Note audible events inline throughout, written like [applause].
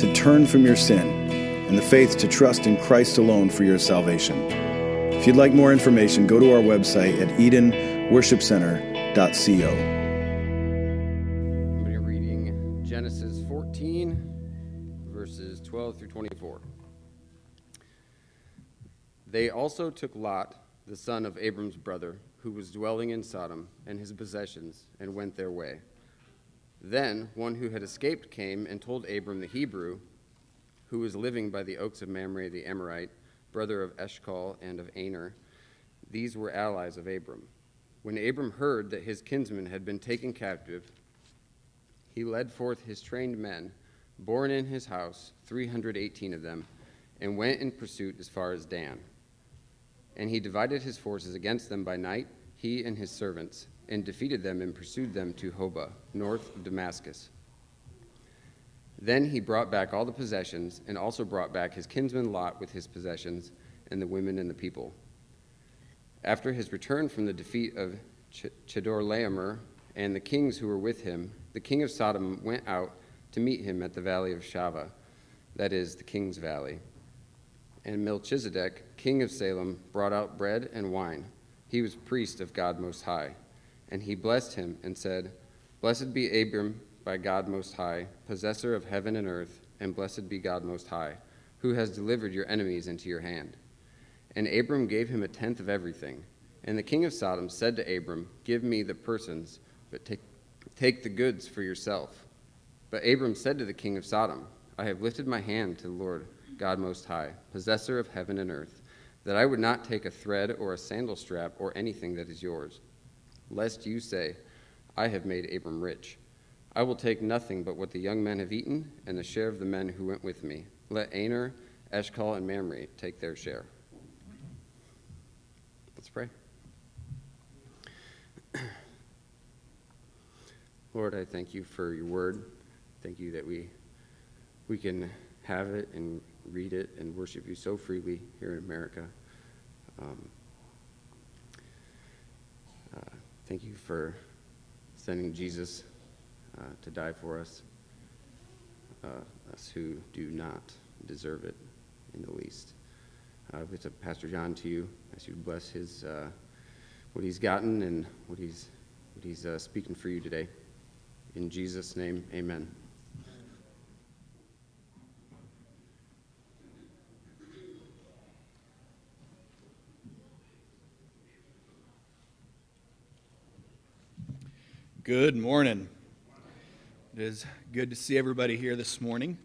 to turn from your sin and the faith to trust in Christ alone for your salvation. If you'd like more information, go to our website at edenworshipcenter.co. I'm reading Genesis 14, verses 12 through 24. They also took Lot, the son of Abram's brother, who was dwelling in Sodom, and his possessions, and went their way. Then one who had escaped came and told Abram the Hebrew, who was living by the oaks of Mamre the Amorite, brother of Eshcol and of Aner. These were allies of Abram. When Abram heard that his kinsman had been taken captive, he led forth his trained men, born in his house, 318 of them, and went in pursuit as far as Dan. And he divided his forces against them by night, he and his servants and defeated them and pursued them to Hobah, north of Damascus. Then he brought back all the possessions, and also brought back his kinsman Lot with his possessions, and the women and the people. After his return from the defeat of Ch- Chedorlaomer and the kings who were with him, the king of Sodom went out to meet him at the valley of Shaveh, that is, the king's valley. And Melchizedek, king of Salem, brought out bread and wine. He was priest of God Most High. And he blessed him and said, Blessed be Abram by God Most High, possessor of heaven and earth, and blessed be God Most High, who has delivered your enemies into your hand. And Abram gave him a tenth of everything. And the king of Sodom said to Abram, Give me the persons, but take, take the goods for yourself. But Abram said to the king of Sodom, I have lifted my hand to the Lord, God Most High, possessor of heaven and earth, that I would not take a thread or a sandal strap or anything that is yours lest you say, I have made Abram rich. I will take nothing but what the young men have eaten and the share of the men who went with me. Let Aner, Eshcol, and Mamre take their share. Let's pray. [clears throat] Lord, I thank you for your word. Thank you that we, we can have it and read it and worship you so freely here in America. Um, Thank you for sending Jesus uh, to die for us, uh, us who do not deserve it in the least. Uh, it's a Pastor John to you. As you bless his uh, what he's gotten and what he's what he's uh, speaking for you today. In Jesus' name, Amen. Good morning. It is good to see everybody here this morning.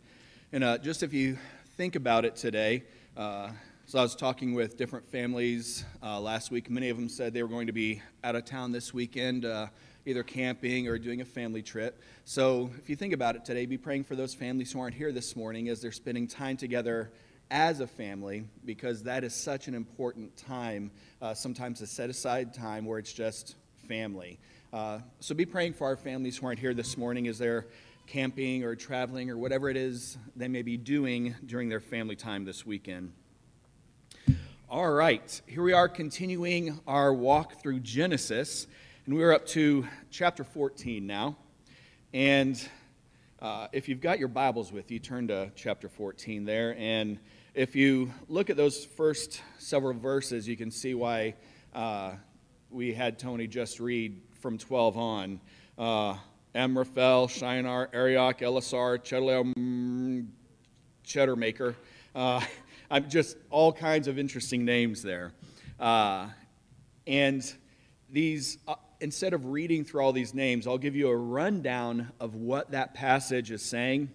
And uh, just if you think about it today, uh, so I was talking with different families uh, last week. Many of them said they were going to be out of town this weekend, uh, either camping or doing a family trip. So if you think about it today, be praying for those families who aren't here this morning as they're spending time together as a family, because that is such an important time, uh, sometimes a set aside time where it's just family. Uh, so be praying for our families who aren't here this morning as they're camping or traveling or whatever it is they may be doing during their family time this weekend. All right, here we are continuing our walk through Genesis, and we're up to chapter 14 now. And uh, if you've got your Bibles with you, turn to chapter 14 there. And if you look at those first several verses, you can see why uh, we had Tony just read from 12 on. Uh, Amraphel, Shinar, Arioch, Ellasar, Chedorlaomer, Chedormaker. Uh, [laughs] I'm just all kinds of interesting names there. Uh, and these, uh, instead of reading through all these names, I'll give you a rundown of what that passage is saying.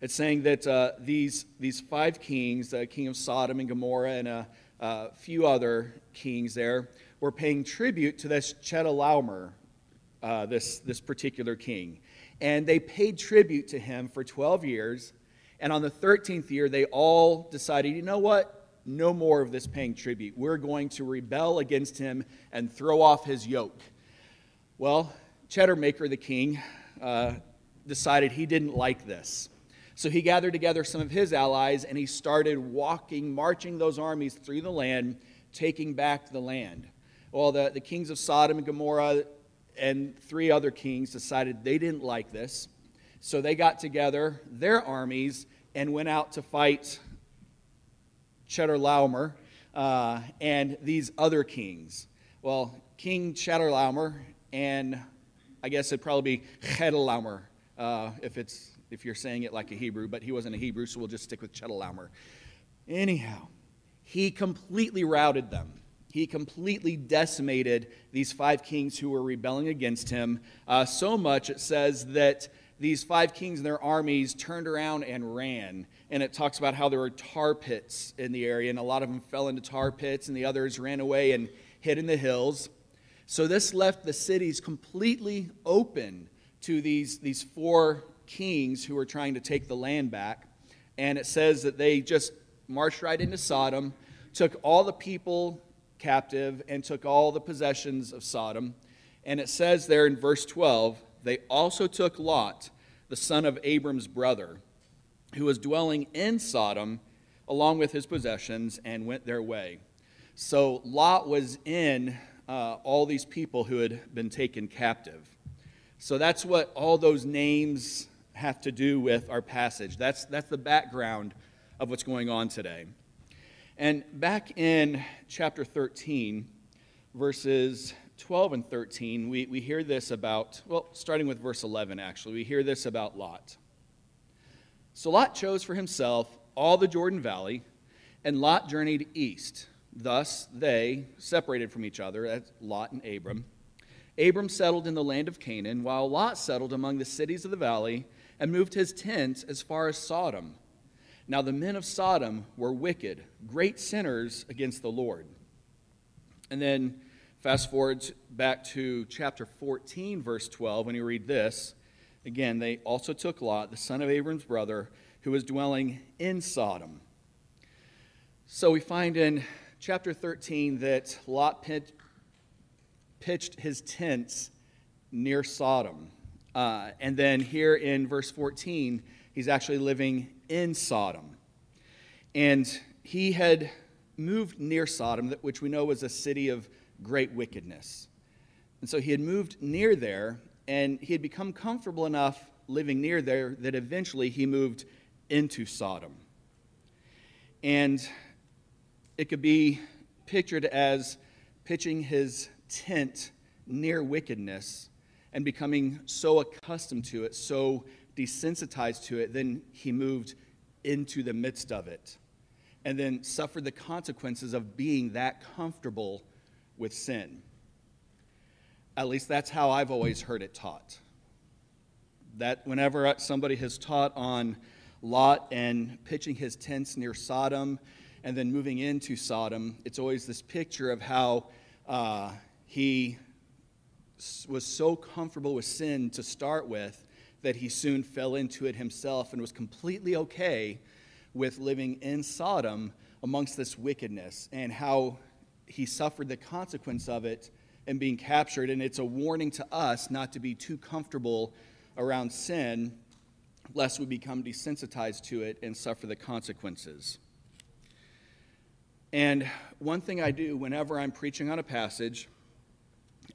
It's saying that uh, these, these five kings, the king of Sodom and Gomorrah and a, a few other kings there, were paying tribute to this Chedorlaomer, uh, this, this particular king. And they paid tribute to him for 12 years And on the 13th year, they all decided, you know what? No more of this paying tribute. We're going to rebel against him and throw off his yoke. Well, Chedorlaomer, the king, uh, decided he didn't like this. So he gathered together some of his allies and he started walking, marching those armies through the land, taking back the land. Well, the, the kings of Sodom and Gomorrah and three other kings decided they didn't like this. So they got together their armies and went out to fight Chedorlaomer uh, and these other kings. Well, King Chedorlaomer and I guess it'd probably be Chedorlaomer uh, if it's if you're saying it like a Hebrew, but he wasn't a Hebrew, so we'll just stick with Chedorlaomer. Anyhow, he completely routed them. He completely decimated these five kings who were rebelling against him. Uh, so much it says that these five kings and their armies turned around and ran. And it talks about how there were tar pits in the area, and a lot of them fell into tar pits, and the others ran away and hid in the hills. So this left the cities completely open to these, these four kings who were trying to take the land back. And it says that they just marched right into Sodom, took all the people captive, and took all the possessions of Sodom. And it says there in verse 12, they also took Lot, the son of Abram's brother, who was dwelling in Sodom, along with his possessions, and went their way. So Lot was in uh, all these people who had been taken captive. So that's what all those names have to do with our passage. That's, that's the background of what's going on today. And back in chapter 13, verses 12 and 13, we, we hear this about, well, starting with verse 11, actually, we hear this about Lot. So Lot chose for himself all the Jordan Valley, and Lot journeyed east. Thus they separated from each other, as Lot and Abram. Abram settled in the land of Canaan, while Lot settled among the cities of the valley and moved his tent as far as Sodom. Now the men of Sodom were wicked, great sinners against the Lord. And then fast forward back to chapter 14, verse 12, when you read this. Again, they also took Lot, the son of Abram's brother, who was dwelling in Sodom. So we find in chapter 13 that Lot pitched his tents near Sodom. Uh, and then here in verse 14, he's actually living in Sodom. And he had moved near Sodom, which we know was a city of great wickedness. And so he had moved near there, and he had become comfortable enough living near there that eventually he moved into Sodom. And it could be pictured as pitching his tent near wickedness and becoming so accustomed to it, so desensitized to it, then he moved into the midst of it and then suffered the consequences of being that comfortable with sin. At least that's how I've always heard it taught. That whenever somebody has taught on Lot and pitching his tents near Sodom and then moving into Sodom, it's always this picture of how uh, he was so comfortable with sin to start with that he soon fell into it himself and was completely okay with living in Sodom amongst this wickedness and how he suffered the consequence of it and being captured. And it's a warning to us not to be too comfortable around sin, lest we become desensitized to it and suffer the consequences. And one thing I do whenever I'm preaching on a passage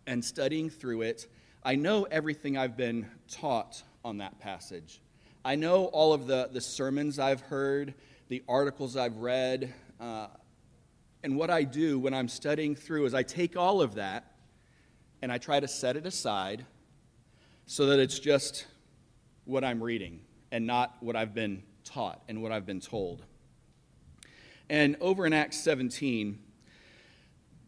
and studying through it, I know everything I've been taught on that passage. I know all of the, the sermons I've heard, the articles I've read. Uh, and what I do when I'm studying through is I take all of that and I try to set it aside so that it's just what I'm reading and not what I've been taught and what I've been told. And over in Acts 17,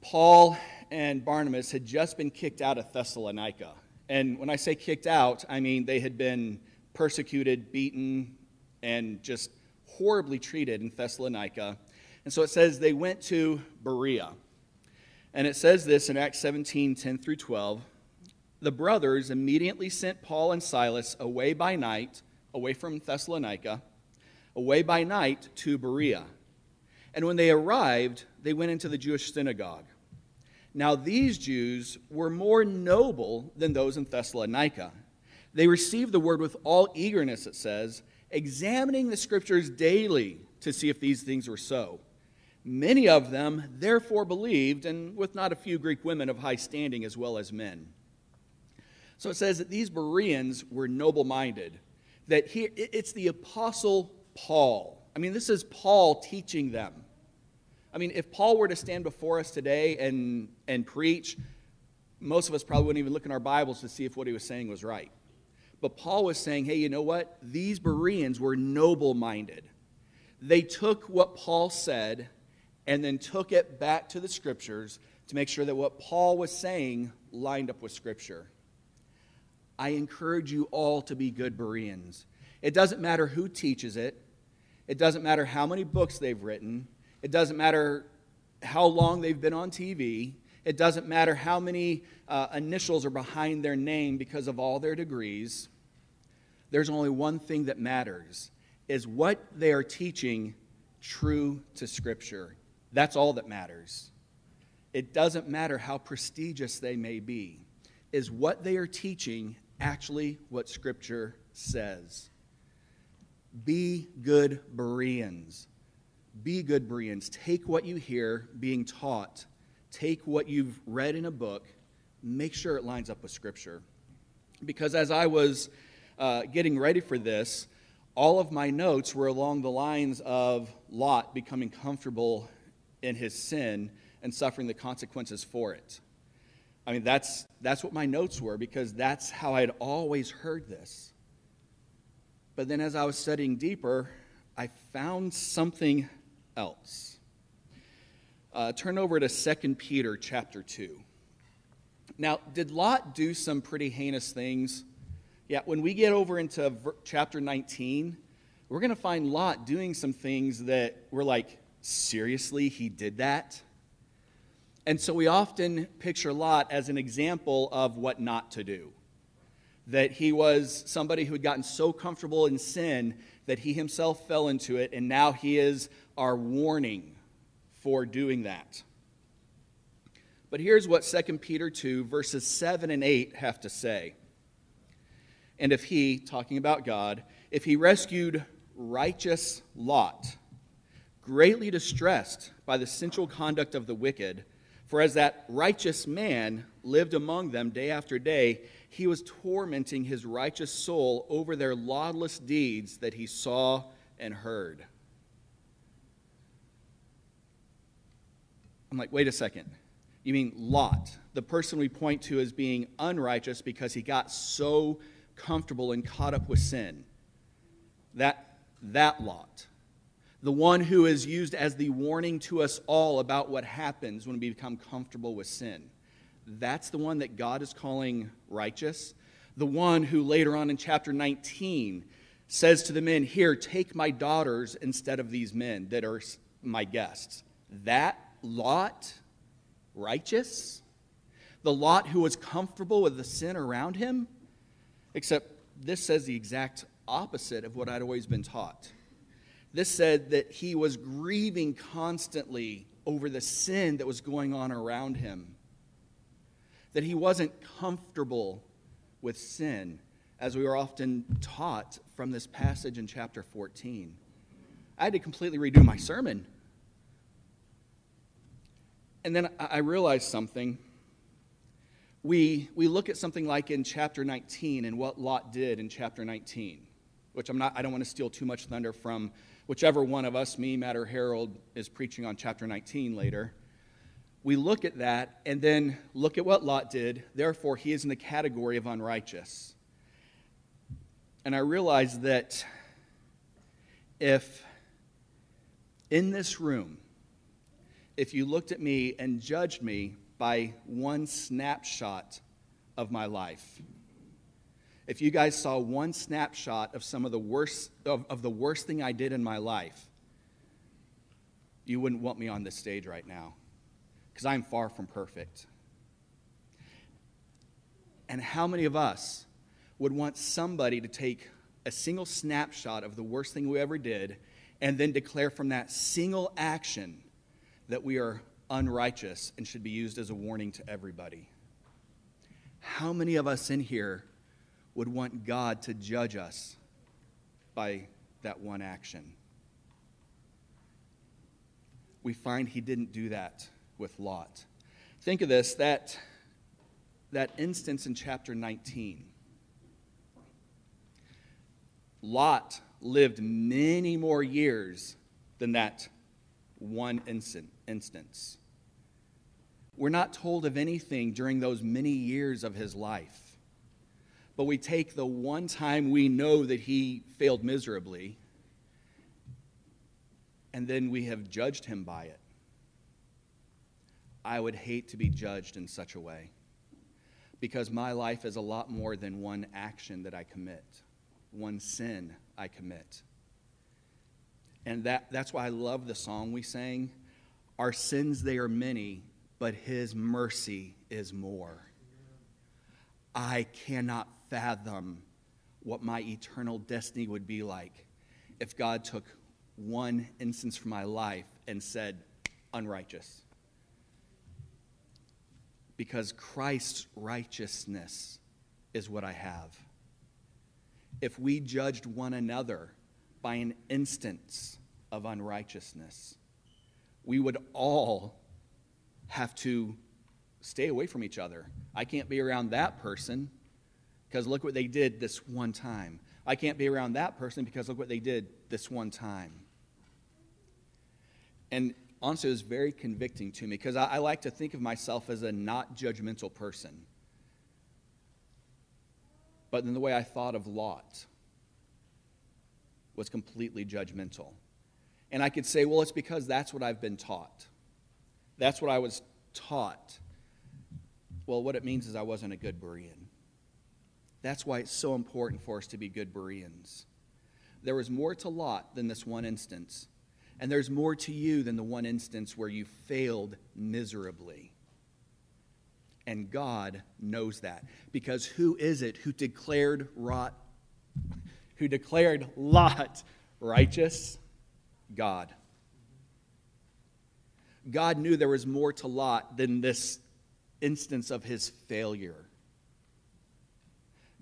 Paul and Barnabas had just been kicked out of Thessalonica. And when I say kicked out, I mean they had been persecuted, beaten, and just horribly treated in Thessalonica. And so it says they went to Berea. And it says this in Acts 17 10 through 12. The brothers immediately sent Paul and Silas away by night, away from Thessalonica away by night to Berea. And when they arrived, they went into the Jewish synagogue. Now, these Jews were more noble than those in Thessalonica. They received the word with all eagerness, it says, examining the scriptures daily to see if these things were so. Many of them therefore believed, and with not a few Greek women of high standing as well as men. So it says that these Bereans were noble minded, that he, it's the Apostle Paul. I mean, this is Paul teaching them. I mean, if Paul were to stand before us today and, and preach, most of us probably wouldn't even look in our Bibles to see if what he was saying was right. But Paul was saying, hey, you know what? These Bereans were noble minded. They took what Paul said and then took it back to the scriptures to make sure that what Paul was saying lined up with scripture. I encourage you all to be good Bereans. It doesn't matter who teaches it, it doesn't matter how many books they've written, it doesn't matter how long they've been on TV, it doesn't matter how many uh, initials are behind their name because of all their degrees. There's only one thing that matters is what they are teaching true to Scripture. That's all that matters. It doesn't matter how prestigious they may be. Is what they are teaching actually what Scripture says? Be good Bereans. Be good Bereans. Take what you hear being taught, take what you've read in a book, make sure it lines up with Scripture. Because as I was uh, getting ready for this, all of my notes were along the lines of Lot becoming comfortable in his sin and suffering the consequences for it. I mean, that's, that's what my notes were because that's how I had always heard this. But then as I was studying deeper, I found something else. Uh, turn over to 2 Peter chapter 2. Now, did Lot do some pretty heinous things? Yeah, when we get over into chapter 19, we're going to find Lot doing some things that we're like, seriously, he did that? And so we often picture Lot as an example of what not to do. That he was somebody who had gotten so comfortable in sin that he himself fell into it, and now he is our warning for doing that. But here's what 2 Peter 2, verses 7 and 8 have to say. And if he, talking about God, if he rescued righteous Lot, greatly distressed by the sensual conduct of the wicked, for as that righteous man lived among them day after day, he was tormenting his righteous soul over their lawless deeds that he saw and heard. I'm like, wait a second. You mean Lot, the person we point to as being unrighteous because he got so comfortable and caught up with sin? That, that Lot the one who is used as the warning to us all about what happens when we become comfortable with sin. That's the one that God is calling righteous. The one who later on in chapter 19 says to the men, Here, take my daughters instead of these men that are my guests. That Lot, righteous? The Lot who was comfortable with the sin around him? Except this says the exact opposite of what I'd always been taught. This said that he was grieving constantly over the sin that was going on around him, that he wasn't comfortable with sin, as we were often taught from this passage in chapter 14. I had to completely redo my sermon. And then I realized something. We, we look at something like in chapter 19 and what Lot did in chapter 19, which I'm not, I don't want to steal too much thunder from whichever one of us, me, Matt, or Harold, is preaching on chapter 19 later, we look at that and then look at what Lot did. Therefore, he is in the category of unrighteous. And I realize that if in this room, if you looked at me and judged me by one snapshot of my life, if you guys saw one snapshot of some of the worst of, of the worst thing I did in my life, you wouldn't want me on this stage right now because I'm far from perfect. And how many of us would want somebody to take a single snapshot of the worst thing we ever did, and then declare from that single action that we are unrighteous and should be used as a warning to everybody. How many of us in here would want God to judge us by that one action? We find he didn't do that with Lot. Think of this that, that instance in chapter 19. Lot lived many more years than that one instant, instance. We're not told of anything during those many years of his life. But we take the one time we know that he failed miserably, and then we have judged him by it. I would hate to be judged in such a way because my life is a lot more than one action that I commit, one sin I commit. And that, that's why I love the song we sang. Our sins, they are many, but his mercy is more. I cannot fathom what my eternal destiny would be like if God took one instance from my life and said, unrighteous. Because Christ's righteousness is what I have. If we judged one another by an instance of unrighteousness, we would all have to stay away from each other. I can't be around that person because look what they did this one time. I can't be around that person because look what they did this one time. And honestly, it was very convicting to me because I, I like to think of myself as a not judgmental person. But then the way I thought of Lot was completely judgmental. And I could say, well, it's because that's what I've been taught. That's what I was taught. Well, what it means is I wasn't a good Berean. That's why it's so important for us to be good Bereans. There was more to Lot than this one instance, and there's more to you than the one instance where you failed miserably. And God knows that. Because who is it who declared Lot, who declared Lot righteous? God. God knew there was more to Lot than this instance of his failure.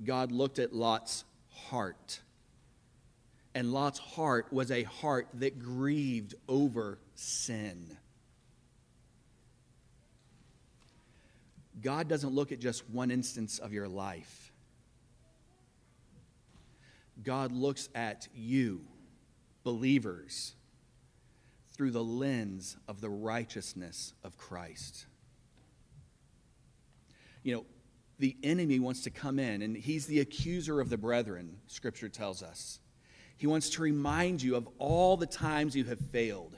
God looked at Lot's heart. And Lot's heart was a heart that grieved over sin. God doesn't look at just one instance of your life. God looks at you, believers, through the lens of the righteousness of Christ. You know, the enemy wants to come in, and he's the accuser of the brethren, Scripture tells us. He wants to remind you of all the times you have failed.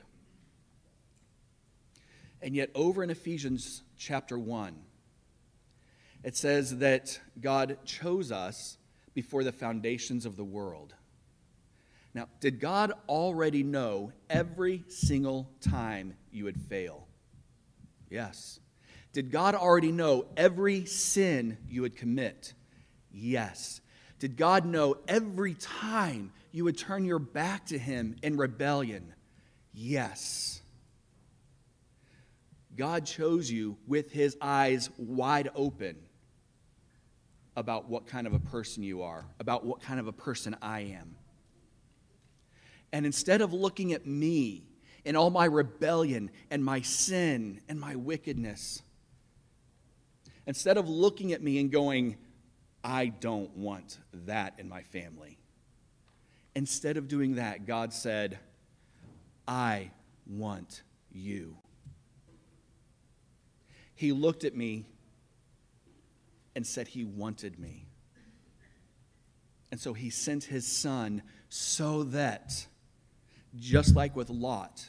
And yet, over in Ephesians chapter 1, it says that God chose us before the foundations of the world. Now, did God already know every single time you would fail? Yes. Did God already know every sin you would commit? Yes. Did God know every time you would turn your back to Him in rebellion? Yes. God chose you with His eyes wide open about what kind of a person you are, about what kind of a person I am. And instead of looking at me and all my rebellion and my sin and my wickedness, instead of looking at me and going, I don't want that in my family, instead of doing that, God said, I want you. He looked at me and said he wanted me. And so he sent his son so that just like with Lot,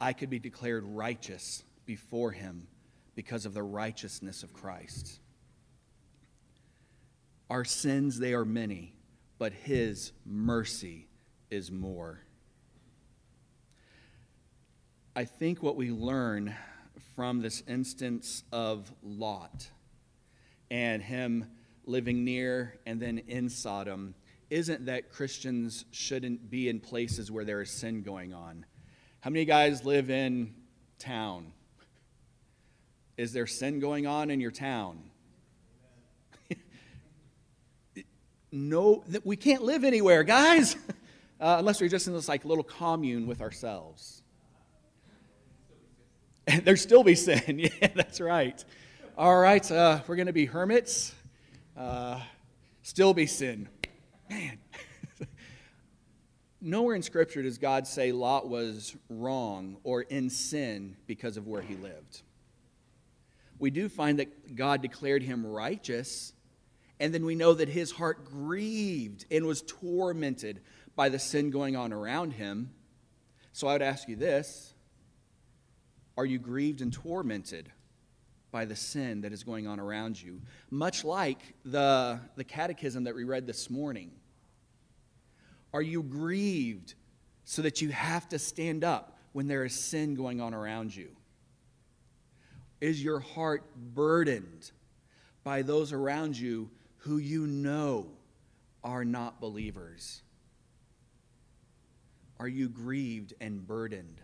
I could be declared righteous before him because of the righteousness of Christ. Our sins, they are many, but his mercy is more. I think what we learn from this instance of Lot and him living near and then in Sodom isn't that Christians shouldn't be in places where there is sin going on. How many guys live in town? Is there sin going on in your town? [laughs] no, we can't live anywhere, guys, [laughs] uh, unless we're just in this like little commune with ourselves. [laughs] There still be sin. yeah, that's right. All right, uh, we're going to be hermits. Uh, still be sin. Man. [laughs] Nowhere in Scripture does God say Lot was wrong or in sin because of where he lived. We do find that God declared him righteous, and then we know that his heart grieved and was tormented by the sin going on around him. So I would ask you this are you grieved and tormented by the sin that is going on around you? Much like the, the catechism that we read this morning. Are you grieved so that you have to stand up when there is sin going on around you? Is your heart burdened by those around you who you know are not believers? Are you grieved and burdened?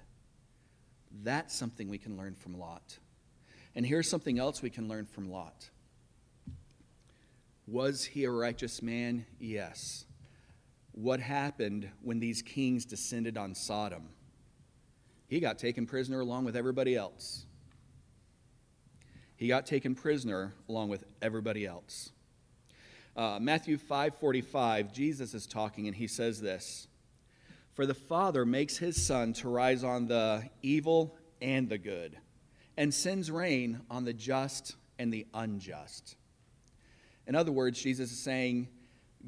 That's something we can learn from Lot. And here's something else we can learn from Lot. Was he a righteous man? Yes. What happened when these kings descended on Sodom? He got taken prisoner along with everybody else. He got taken prisoner along with everybody else. Uh, Matthew 5:45, Jesus is talking and he says this. For the Father makes his sun to rise on the evil and the good, and sends rain on the just and the unjust. In other words, Jesus is saying,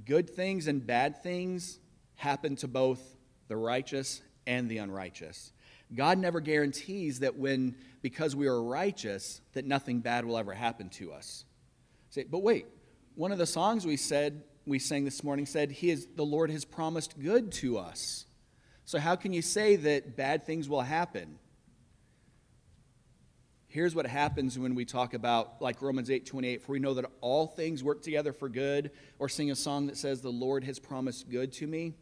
good things and bad things happen to both the righteous and the unrighteous. God never guarantees that when, because we are righteous, that nothing bad will ever happen to us. Say, but wait, one of the songs we said, we sang this morning said, he is, the Lord has promised good to us. So, how can you say that bad things will happen? Here's what happens when we talk about, like Romans 8 28, for we know that all things work together for good, or sing a song that says, The Lord has promised good to me.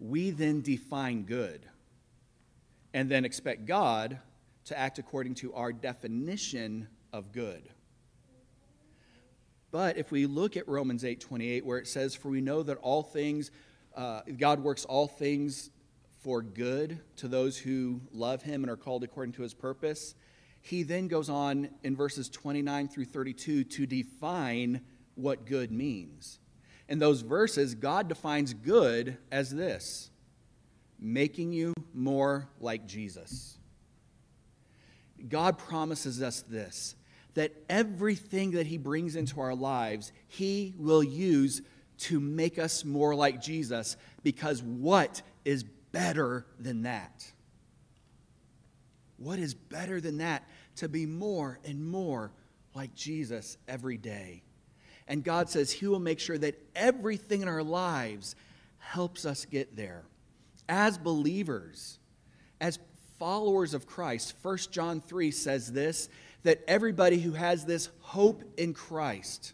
We then define good and then expect God to act according to our definition of good. But if we look at Romans 8 28, where it says, For we know that all things, uh, God works all things for good to those who love him and are called according to his purpose. He then goes on in verses 29 through 32 to define what good means. In those verses, God defines good as this making you more like Jesus. God promises us this that everything that He brings into our lives, He will use to make us more like Jesus because what is better than that? What is better than that? To be more and more like Jesus every day. And God says He will make sure that everything in our lives helps us get there. As believers, as followers of Christ, 1 John 3 says this that everybody who has this hope in Christ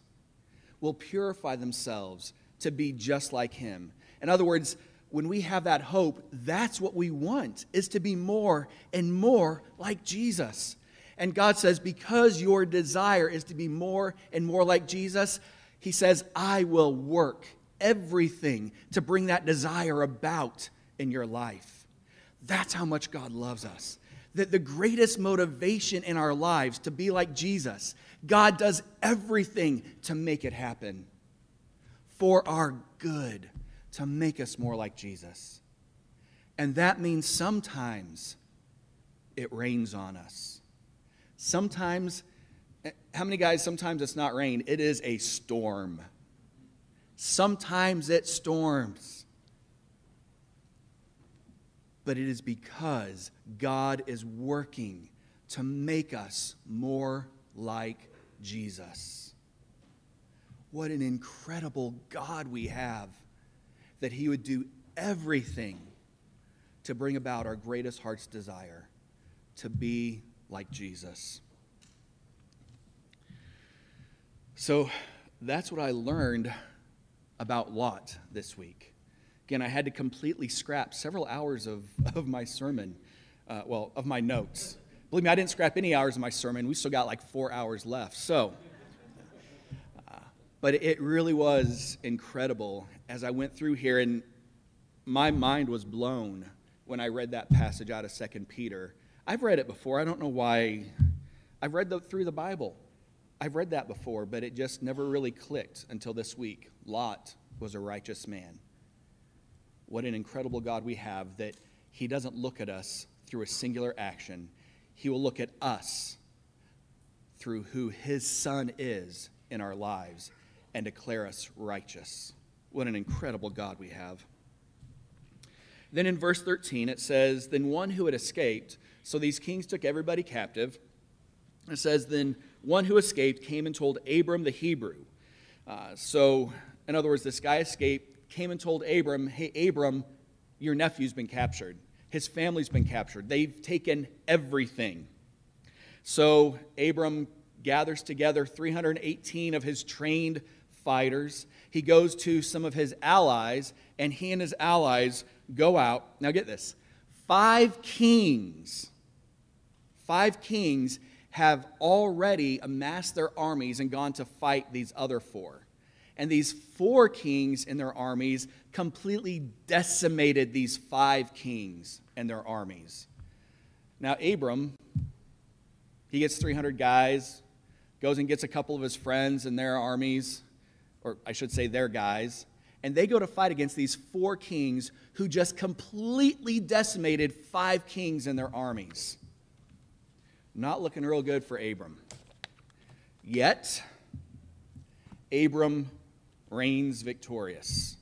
will purify themselves to be just like Him. In other words, when we have that hope, that's what we want, is to be more and more like Jesus. And God says, because your desire is to be more and more like Jesus, He says, I will work everything to bring that desire about in your life. That's how much God loves us. That the greatest motivation in our lives to be like Jesus, God does everything to make it happen for our good to make us more like Jesus. And that means sometimes it rains on us. Sometimes, eh, how many guys, sometimes it's not rain, it is a storm. Sometimes it storms. But it is because God is working to make us more like Jesus. What an incredible God we have that He would do everything to bring about our greatest heart's desire to be like Jesus. So that's what I learned about Lot this week. Again, I had to completely scrap several hours of, [laughs] of my sermon, uh, well, of my notes. Believe me, I didn't scrap any hours of my sermon. We still got like four hours left. So, uh, but it really was incredible as I went through here, and my mind was blown when I read that passage out of Second Peter. I've read it before. I don't know why. I've read the, through the Bible. I've read that before, but it just never really clicked until this week. Lot was a righteous man. What an incredible God we have that He doesn't look at us through a singular action, He will look at us through who His Son is in our lives and declare us righteous. What an incredible God we have. Then in verse 13, it says, Then one who had escaped, so these kings took everybody captive. It says, Then one who escaped came and told Abram the Hebrew. Uh, so, in other words, this guy escaped, came and told Abram, Hey, Abram, your nephew's been captured. His family's been captured. They've taken everything. So, Abram gathers together 318 of his trained fighters. He goes to some of his allies, and he and his allies go out. Now, get this five kings, five kings have already amassed their armies and gone to fight these other four. And these four kings and their armies completely decimated these five kings and their armies. Now, Abram, he gets 300 guys, goes and gets a couple of his friends and their armies, or I should say their guys, and they go to fight against these four kings who just completely decimated five kings and their armies. Not looking real good for Abram. Yet, Abram reigns victorious.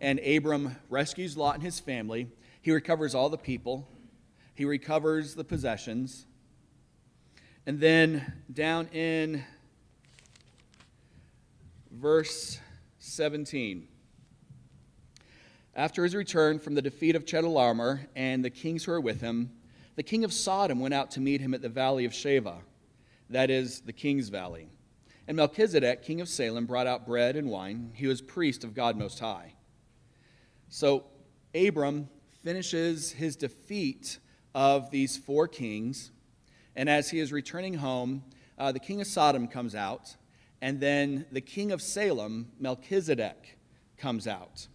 And Abram rescues Lot and his family. He recovers all the people, he recovers the possessions. And then down in verse 17. After his return from the defeat of Chedorlaomer and the kings who were with him, the king of Sodom went out to meet him at the valley of Shaveh, that is, the king's valley. And Melchizedek, king of Salem, brought out bread and wine. He was priest of God Most High. So Abram finishes his defeat of these four kings, and as he is returning home, uh, the king of Sodom comes out, and then the king of Salem, Melchizedek, comes out.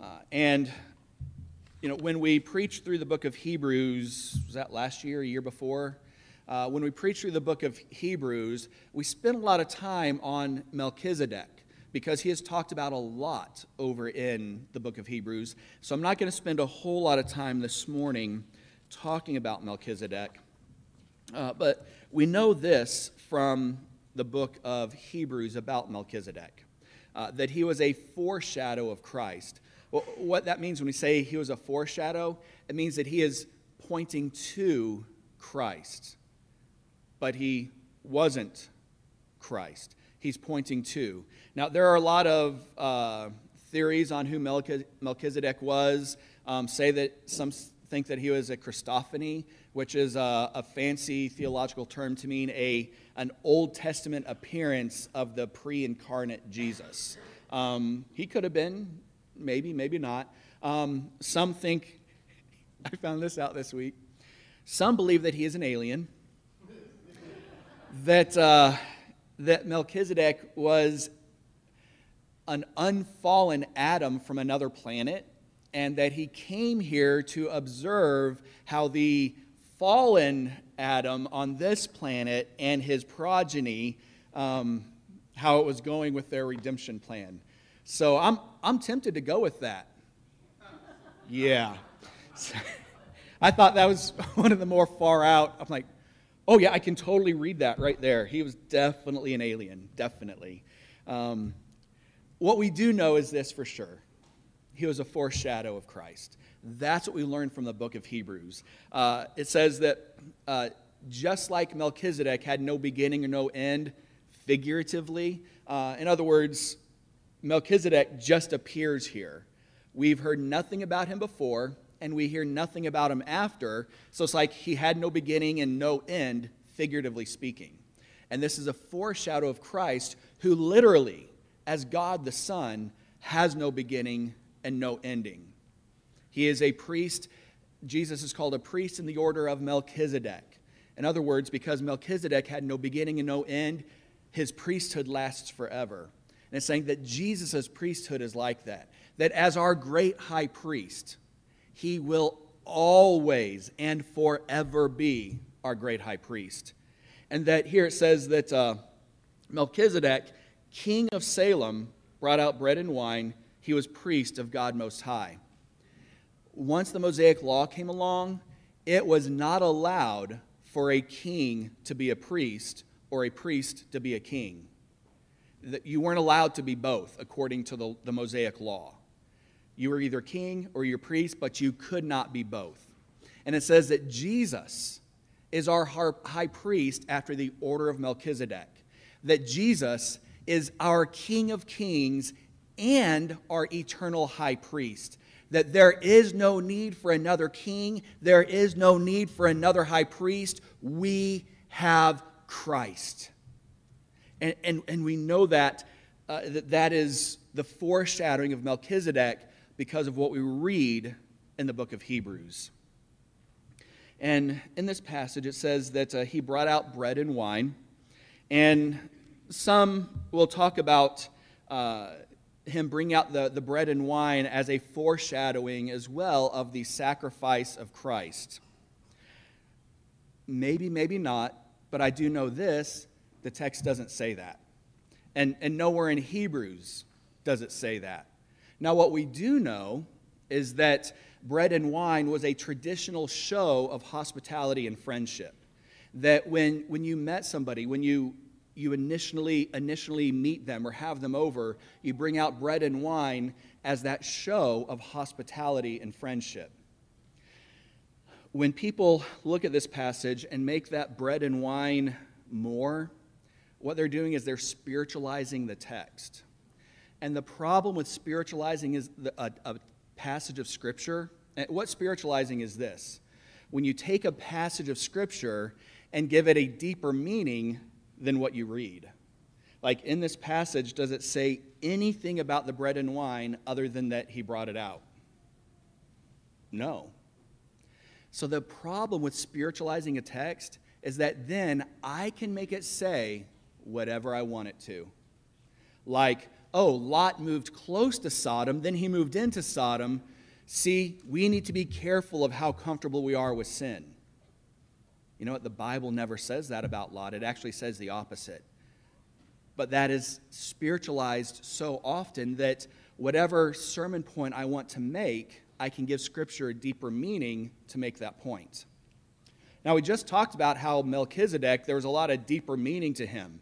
Uh, and you know, when we preached through the book of Hebrews, was that last year, a year before? Uh, when we preached through the book of Hebrews, we spent a lot of time on Melchizedek because he is talked about a lot over in the book of Hebrews. So I'm not going to spend a whole lot of time this morning talking about Melchizedek. Uh, but we know this from the book of Hebrews about Melchizedek uh, that he was a foreshadow of Christ. Well, what that means when we say he was a foreshadow, it means that he is pointing to Christ. But he wasn't Christ. He's pointing to. Now, there are a lot of uh, theories on who Melchizedek was. Um, say that some think that he was a Christophany, which is a, a, fancy theological term to mean a, an Old Testament appearance of the pre incarnate Jesus. Um, he could have been maybe, maybe not. Um, some think, [laughs] I found this out this week, some believe that he is an alien, [laughs] that, uh, that Melchizedek was an unfallen Adam from another planet, and that he came here to observe how the fallen Adam on this planet and his progeny, um, how it was going with their redemption plan. So I'm, I'm tempted to go with that. Yeah. [laughs] I thought that was [laughs] one of the more far out. I'm like, oh, yeah, I can totally read that right there. He was definitely an alien, definitely. Um, what we do know is this for sure he was a foreshadow of Christ. That's what we learn from the book of Hebrews. Uh, it says that uh, just like Melchizedek had no beginning or no end, figuratively, uh, in other words, Melchizedek just appears here. We've heard nothing about him before, and we hear nothing about him after. So it's like he had no beginning and no end, figuratively speaking. And this is a foreshadow of Christ who literally as God the Son, has no beginning and no ending. He is a priest. Jesus is called a priest in the order of Melchizedek. In other words, because Melchizedek had no beginning and no end, his priesthood lasts forever. And it's saying that Jesus' priesthood is like that. That as our great high priest, he will always and forever be our great high priest. And that here it says that uh, Melchizedek, king of Salem, brought out bread and wine. He was priest of God Most High. Once the Mosaic Law came along, it was not allowed for a king to be a priest or a priest to be a king. You weren't allowed to be both according to the, the Mosaic Law. You were either king or your priest, but you could not be both. And it says that Jesus is our high priest after the order of Melchizedek. That Jesus is our King of kings and our eternal high priest. That there is no need for another king, there is no need for another high priest. We have Christ. And, and, and we know that, uh, that that is the foreshadowing of Melchizedek because of what we read in the book of Hebrews. And in this passage, it says that uh, he brought out bread and wine. And some will talk about uh, him bring out the, the bread and wine as a foreshadowing as well of the sacrifice of Christ. Maybe, maybe not, but I do know this the text doesn't say that. And, and nowhere in Hebrews does it say that. Now, what we do know is that bread and wine was a traditional show of hospitality and friendship. That when, when you met somebody, when you, you initially, initially meet them or have them over, you bring out bread and wine as that show of hospitality and friendship. When people look at this passage and make that bread and wine more, what they're doing is they're spiritualizing the text. And the problem with spiritualizing is the, a, a passage of Scripture. Eh, what spiritualizing is this? When you take a passage of Scripture and give it a deeper meaning than what you read. Like in this passage, does it say anything about the bread and wine other than that he brought it out? No. So the problem with spiritualizing a text is that then I can make it say whatever I want it to. Like, oh, Lot moved close to Sodom, then he moved into Sodom. See, we need to be careful of how comfortable we are with sin. You know what? The Bible never says that about Lot, it actually says the opposite. But that is spiritualized so often that whatever sermon point I want to make, I can give Scripture a deeper meaning to make that point. Now, we just talked about how Melchizedek, there was a lot of deeper meaning to him.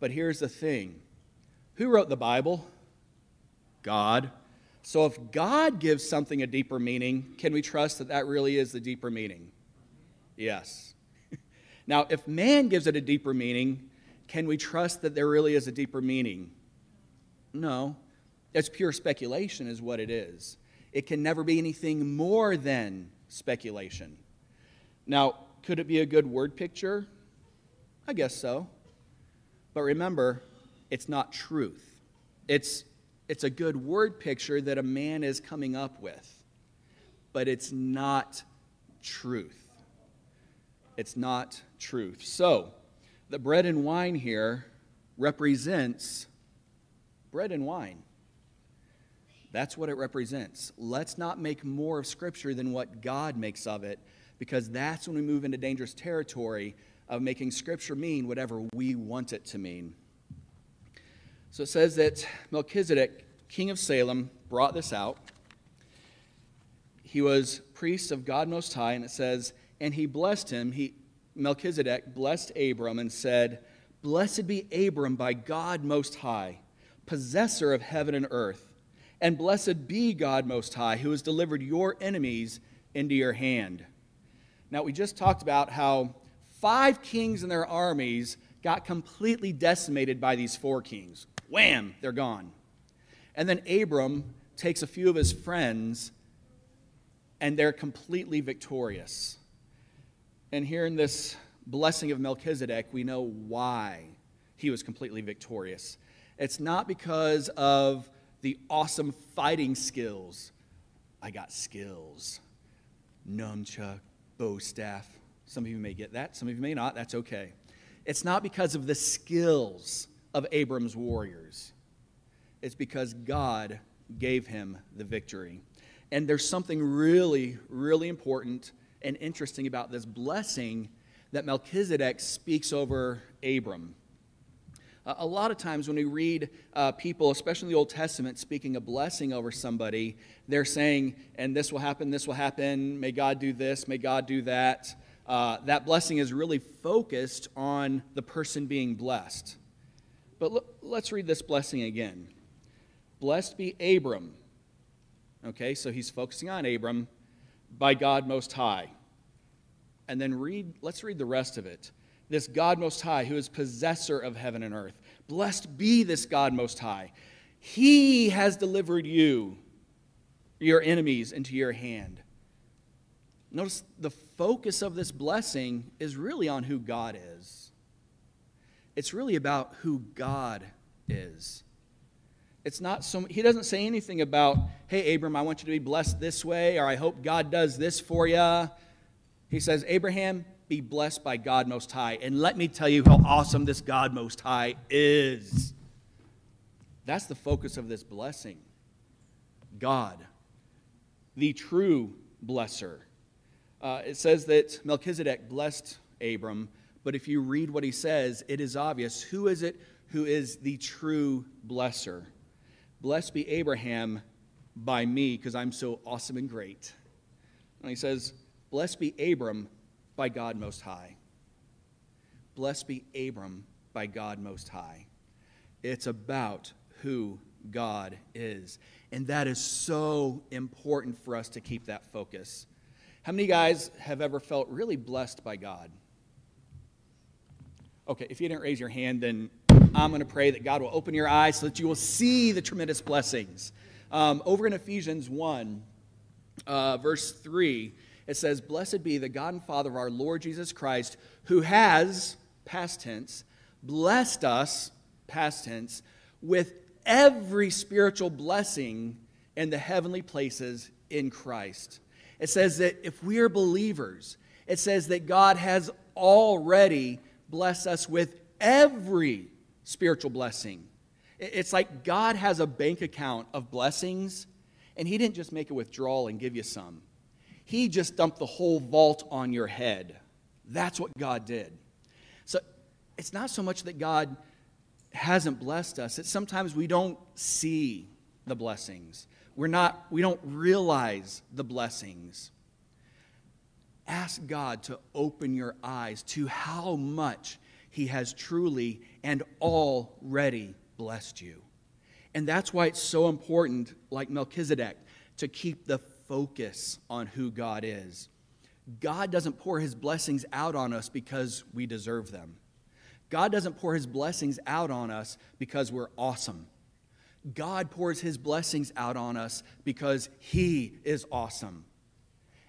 But here's the thing who wrote the Bible? God. So if God gives something a deeper meaning, can we trust that that really is the deeper meaning? Yes. now, if man gives it a deeper meaning, can we trust that there really is a deeper meaning? No. It's pure speculation, is what it is. It can never be anything more than speculation. Now, could it be a good word picture? I guess so. But remember, it's not truth. It's, it's a good word picture that a man is coming up with, but it's not truth. It's not truth. So, the bread and wine here represents bread and wine. That's what it represents. Let's not make more of Scripture than what God makes of it, because that's when we move into dangerous territory of making Scripture mean whatever we want it to mean. So it says that Melchizedek, king of Salem, brought this out. He was priest of God Most High, and it says, and he blessed him. He, Melchizedek blessed Abram and said, Blessed be Abram by God Most High, possessor of heaven and earth. And blessed be God Most High, who has delivered your enemies into your hand. Now, we just talked about how five kings and their armies got completely decimated by these four kings. Wham, they're gone. And then Abram takes a few of his friends, and they're completely victorious. And here in this blessing of Melchizedek, we know why he was completely victorious. It's not because of the awesome fighting skills. I got skills. Nunchuck, bow staff. Some of you may get that, some of you may not. That's okay. It's not because of the skills of Abram's warriors, it's because God gave him the victory. And there's something really, really important and interesting about this blessing that Melchizedek speaks over Abram. A lot of times when we read uh, people, especially in the Old Testament, speaking a blessing over somebody, they're saying, and this will happen, this will happen, may God do this, may God do that. Uh, that blessing is really focused on the person being blessed. But look, let's read this blessing again. Blessed be Abram. Okay, so he's focusing on Abram by God Most High. And then read, let's read the rest of it. This God Most High, who is possessor of heaven and earth. Blessed be this God Most High. He has delivered you, your enemies, into your hand. Notice the focus of this blessing is really on who God is. It's really about who God is. It's not so he doesn't say anything about, "Hey Abram, I want you to be blessed this way," or "I hope God does this for you." He says, "Abraham, be blessed by God Most High, and let me tell you how awesome this God Most High is." That's the focus of this blessing. God, the true blesser. Uh, it says that Melchizedek blessed Abram, but if you read what he says, it is obvious. Who is it who is the true blesser? Blessed be Abraham by me, because I'm so awesome and great. And he says, Blessed be Abram by God Most High. Blessed be Abram by God Most High. It's about who God is. And that is so important for us to keep that focus. How many guys have ever felt really blessed by God? Okay, if you didn't raise your hand, then I'm going to pray that God will open your eyes so that you will see the tremendous blessings. Um, over in Ephesians 1, uh, verse 3, it says, Blessed be the God and Father of our Lord Jesus Christ, who has, past tense, blessed us, past tense, with every spiritual blessing in the heavenly places in Christ. It says that if we are believers, it says that God has already blessed us with every spiritual blessing. It's like God has a bank account of blessings, and He didn't just make a withdrawal and give you some. He just dumped the whole vault on your head. That's what God did. So it's not so much that God hasn't blessed us, it's sometimes we don't see the blessings. We're not, we don't realize the blessings. Ask God to open your eyes to how much he has truly and already blessed you. And that's why it's so important, like Melchizedek, to keep the focus on who God is. God doesn't pour his blessings out on us because we deserve them. God doesn't pour his blessings out on us because we're awesome. God pours his blessings out on us because he is awesome.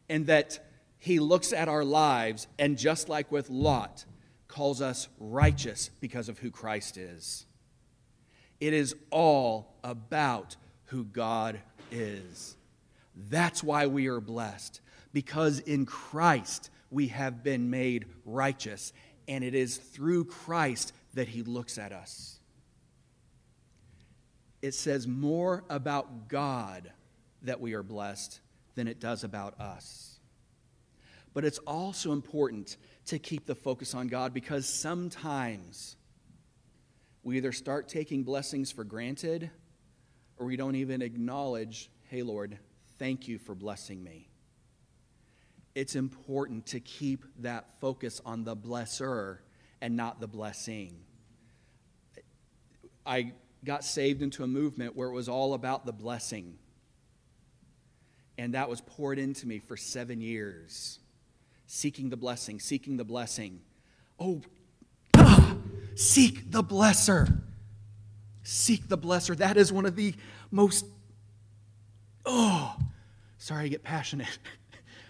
And that he looks at our lives, and just like with Lot, calls us righteous because of who Christ is. It is all about who God is. That's why we are blessed, because in Christ we have been made righteous, and it is through Christ that He looks at us. It says more about God that we are blessed than it does about us. But it's also important to keep the focus on God because sometimes we either start taking blessings for granted or we don't even acknowledge, hey, Lord, thank you for blessing me. It's important to keep that focus on the blesser and not the blessing. I got saved into a movement where it was all about the blessing. And that was poured into me for seven years seeking the blessing, seeking the blessing. Oh, ah, seek the blesser. Seek the blesser. That is one of the most, oh, sorry, I get passionate.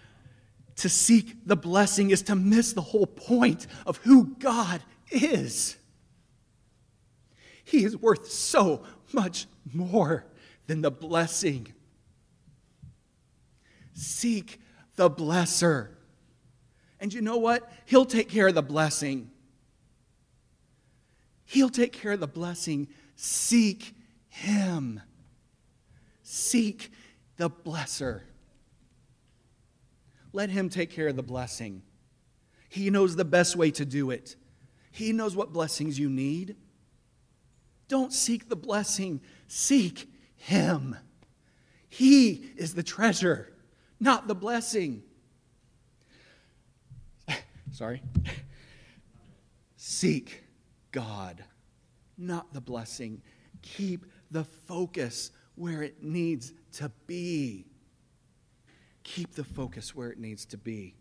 [laughs] to seek the blessing is to miss the whole point of who God is. He is worth so much more than the blessing. Seek the blesser. And you know what? He'll take care of the blessing. He'll take care of the blessing. Seek Him. Seek the blesser. Let Him take care of the blessing. He knows the best way to do it. He knows what blessings you need. Don't seek the blessing, seek Him. He is the treasure, not the blessing. Sorry. Seek God, not the blessing. Keep the focus where it needs to be. Keep the focus where it needs to be.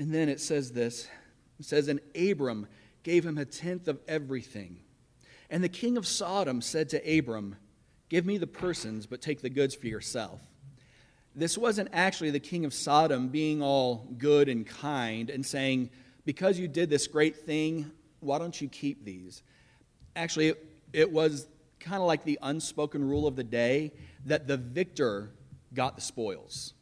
And then it says this it says, And Abram gave him a tenth of everything. And the king of Sodom said to Abram, Give me the persons, but take the goods for yourself. This wasn't actually the king of Sodom being all good and kind and saying, Because you did this great thing, why don't you keep these? Actually, it, was kind of like the unspoken rule of the day that the victor got the spoils.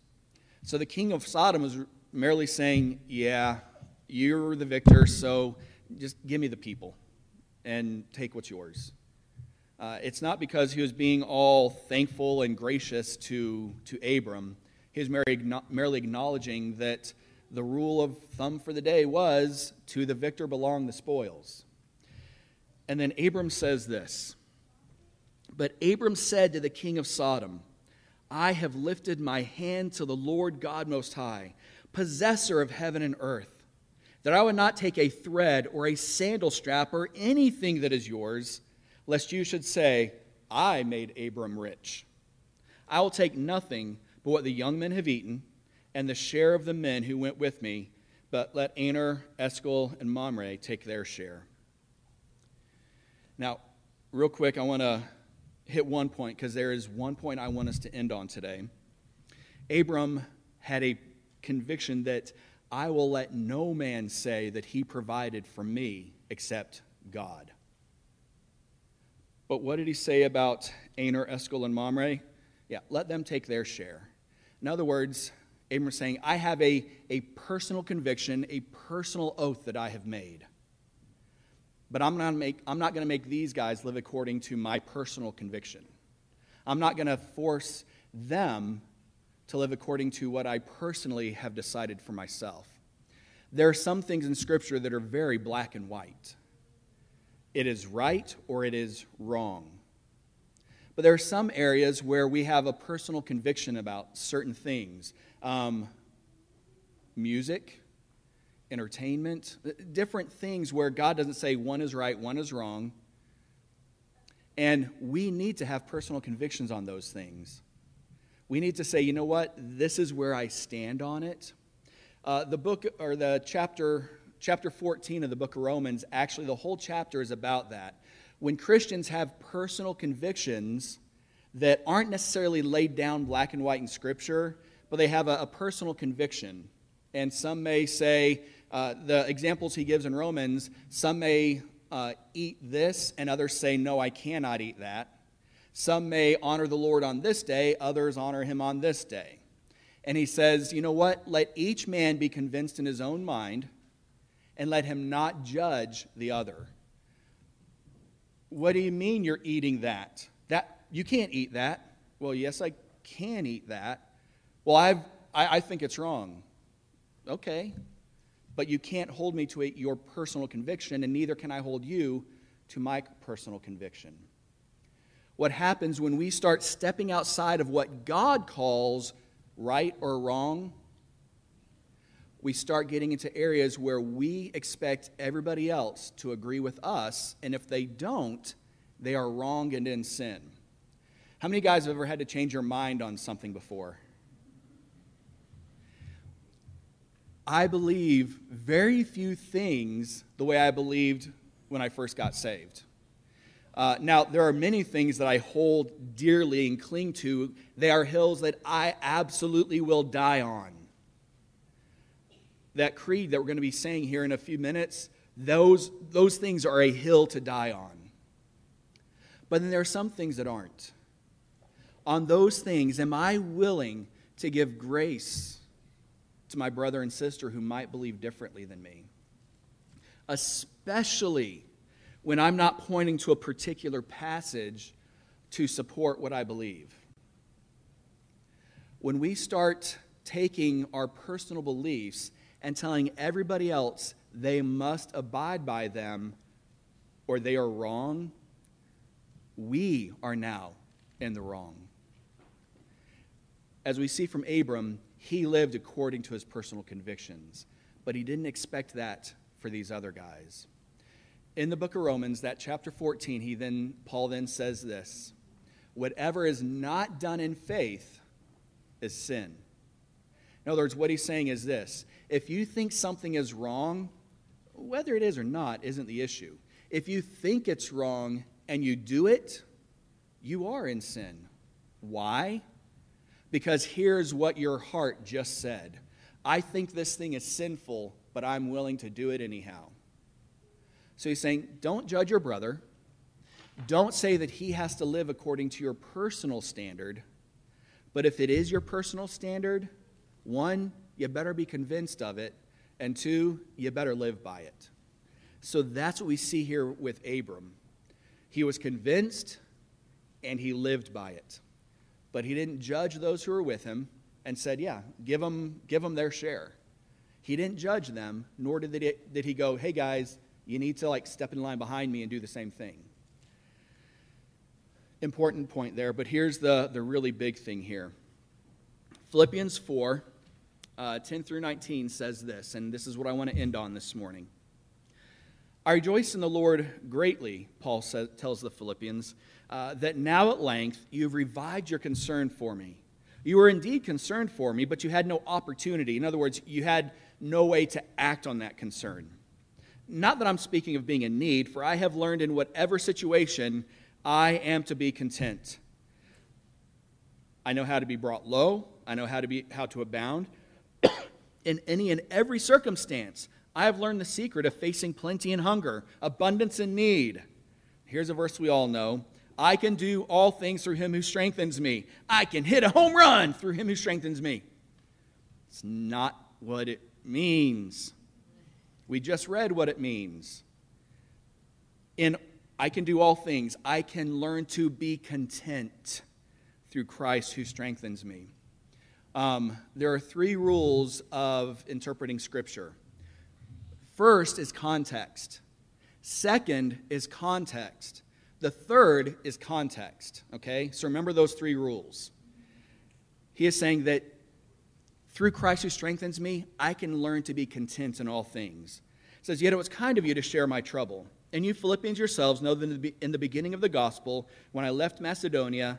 So the king of Sodom was merely saying, Yeah, you're the victor, so just give me the people and take what's yours. Uh, it's not because he was being all thankful and gracious to, to Abram. He was merely acknowledging that the rule of thumb for the day was to the victor belong the spoils. And then Abram says this But Abram said to the king of Sodom, I have lifted my hand to the Lord God Most High, possessor of heaven and earth that I would not take a thread or a sandal strap or anything that is yours, lest you should say, I made Abram rich. I will take nothing but what the young men have eaten, and the share of the men who went with me, but let Aner, Eshcol, and Mamre take their share. Now, real quick, I want to hit one point because there is one point I want us to end on today. Abram had a conviction that I will let no man say that he provided for me except God. But what did he say about Aner, Eshcol, and Mamre? Yeah, let them take their share. In other words, Abram is saying, I have a, a personal conviction, a personal oath that I have made. But I'm not, make, I'm not going to make these guys live according to my personal conviction. I'm not going to force them to live according to what I personally have decided for myself. There are some things in Scripture that are very black and white. It is right or it is wrong. But there are some areas where we have a personal conviction about certain things um, music, entertainment, different things where God doesn't say one is right, one is wrong. And we need to have personal convictions on those things. We need to say, you know what, this is where I stand on it. Uh, the book, or the chapter, chapter 14 of the book of Romans, actually, the whole chapter is about that. When Christians have personal convictions that aren't necessarily laid down black and white in Scripture, but they have a, a personal conviction. And some may say, uh, the examples he gives in Romans, some may uh, eat this, and others say, no, I cannot eat that. Some may honor the Lord on this day, others honor him on this day. And he says, You know what? Let each man be convinced in his own mind, and let him not judge the other. What do you mean you're eating that? That you can't eat that. Well, yes, I can eat that. Well, I've, I, I think it's wrong. Okay. But you can't hold me to a, your personal conviction, and neither can I hold you to my personal conviction what happens when we start stepping outside of what God calls right or wrong. We start getting into areas where we expect everybody else to agree with us, and if they don't, they are wrong and in sin. How many guys have ever had to change your mind on something before? I believe very few things the way I believed when I first got saved. Uh, now, there are many things that I hold dearly and cling to. They are hills that I absolutely will die on. That creed that we're going to be saying here in a few minutes, Those, those things are a hill to die on. But then there are some things that aren't. On those things, am I willing to give grace to my brother and sister who might believe differently than me? Especially when I'm not pointing to a particular passage to support what I believe. When we start taking our personal beliefs and telling everybody else they must abide by them or they are wrong, we are now in the wrong. As we see from Abram, he lived according to his personal convictions, but he didn't expect that for these other guys. In the book of Romans, that chapter 14, he then Paul then says this, whatever is not done in faith is sin. In other words, what he's saying is this if you think something is wrong, whether it is or not isn't the issue. If you think it's wrong and you do it, you are in sin. Why? Because here's what your heart just said I think this thing is sinful, but I'm willing to do it anyhow. So he's saying, don't judge your brother. Don't say that he has to live according to your personal standard. But if it is your personal standard, one, you better be convinced of it, and two, you better live by it. So that's what we see here with Abram. He was convinced and he lived by it. But he didn't judge those who were with him and said, Yeah, give them, give them their share. He didn't judge them, nor did he, did he go, Hey guys, you need to like step in line behind me and do the same thing. Important point there, but here's the, the really big thing here. Philippians 4 uh, 10 through 19 says this, and this is what I want to end on this morning. I rejoice in the Lord greatly, Paul says, tells the Philippians, uh, that now at length you have revived your concern for me. You were indeed concerned for me, but you had no opportunity. In other words, you had no way to act on that concern. Not that I'm speaking of being in need, for I have learned in whatever situation I am to be content. I know how to be brought low, I know how to, be, how to abound in any and every circumstance. I have learned the secret of facing plenty and hunger, abundance and need. Here's a verse we all know I can do all things through him who strengthens me. I can hit a home run through him who strengthens me. It's not what it means. We just read what it means. In I can do all things, I can learn to be content through Christ who strengthens me. Um, there are three rules of interpreting Scripture. First is context. Second is context. The third is context. Okay? So remember those three rules. He is saying that through Christ who strengthens me, I can learn to be content in all things. Says, Yet it was kind of you to share my trouble. And you Philippians yourselves know that in the beginning of the gospel, when I left Macedonia,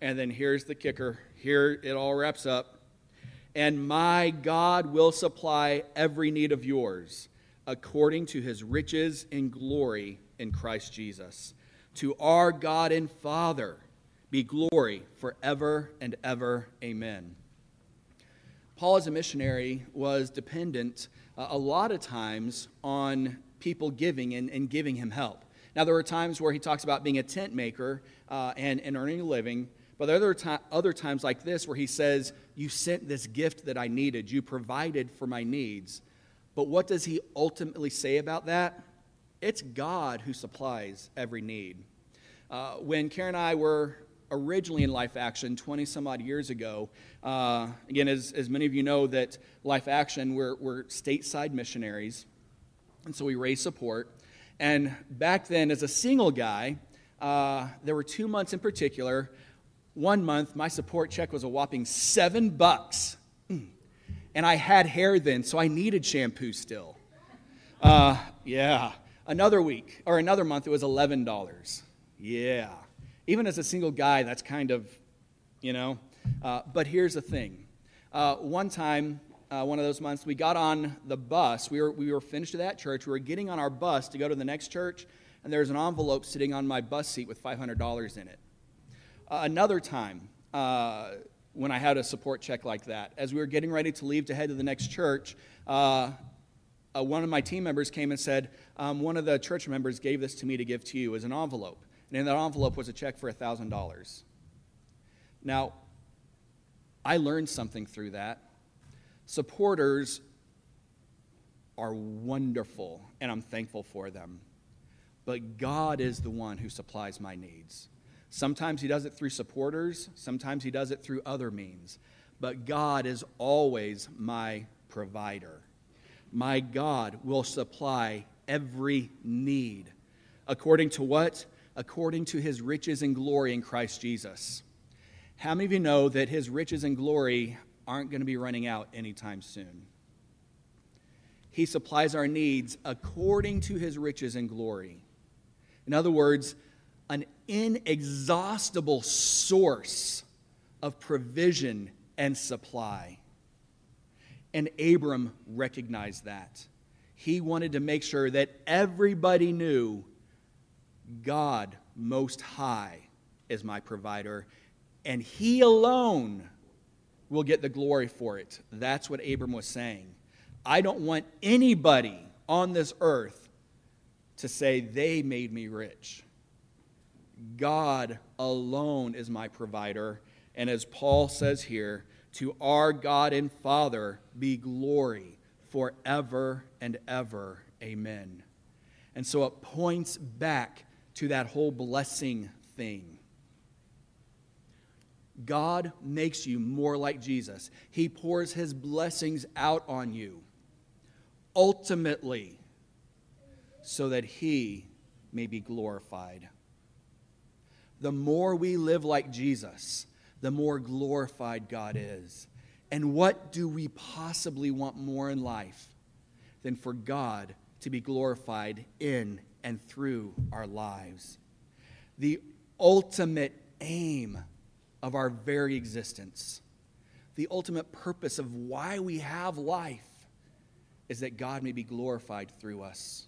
and then here's the kicker here it all wraps up. And my God will supply every need of yours according to his riches and glory in Christ Jesus. To our God and Father be glory forever and ever. Amen. Paul, as a missionary, was dependent uh, a lot of times on people giving and, and, giving him help. Now, there were times where he talks about being a tent maker uh, and, and earning a living, but there are other, times like this where he says, You sent this gift that I needed, you provided for my needs. But what does he ultimately say about that? It's God who supplies every need. Uh, when Karen and I were originally in Life Action 20 some odd years ago, uh, again, as, as many of you know, that Life Action, we're, we're stateside missionaries, and so we raise support. And back then, as a single guy, uh, there were two months in particular one month, my support check was a whopping seven bucks. And I had hair then, so I needed shampoo still. Uh, yeah. Another week or another month, it was $11. Yeah. Even as a single guy, that's kind of, you know. Uh, but here's the thing. Uh, one time, uh, one of those months, we got on the bus. We were, we were finished at that church. We were getting on our bus to go to the next church, and there was an envelope sitting on my bus seat with $500 in it. Another time, uh, when I had a support check like that, as we were getting ready to leave to head to the next church, uh, uh, one of my team members came and said, um, One of the church members gave this to me to give to you as an envelope. And in that envelope was a check for $1,000. Now, I learned something through that. Supporters are wonderful, and I'm thankful for them. But God is the one who supplies my needs. Sometimes He does it through supporters, sometimes He does it through other means. But God is always my provider. My God will supply every need. According to what? According to His riches and glory in Christ Jesus. How many of you know that His riches and glory aren't going to be running out anytime soon. He supplies our needs according to his riches and glory. In other words, inexhaustible source of provision and supply. And Abram recognized that. He wanted to make sure that everybody knew God Most High is my provider, and He alone will get the glory for it. That's what Abram was saying. I don't want anybody on this earth to say they made me rich. God alone is my provider. And as Paul says here, to our God and Father be glory forever and ever. Amen. And so it points back to that whole blessing thing. God makes you more like Jesus. He pours his blessings out on you, ultimately, so that he may be glorified. The more we live like Jesus, the more glorified God is. And what do we possibly want more in life than for God to be glorified in and through our lives? The ultimate aim of our very existence. The ultimate purpose of why we have life is that God may be glorified through us.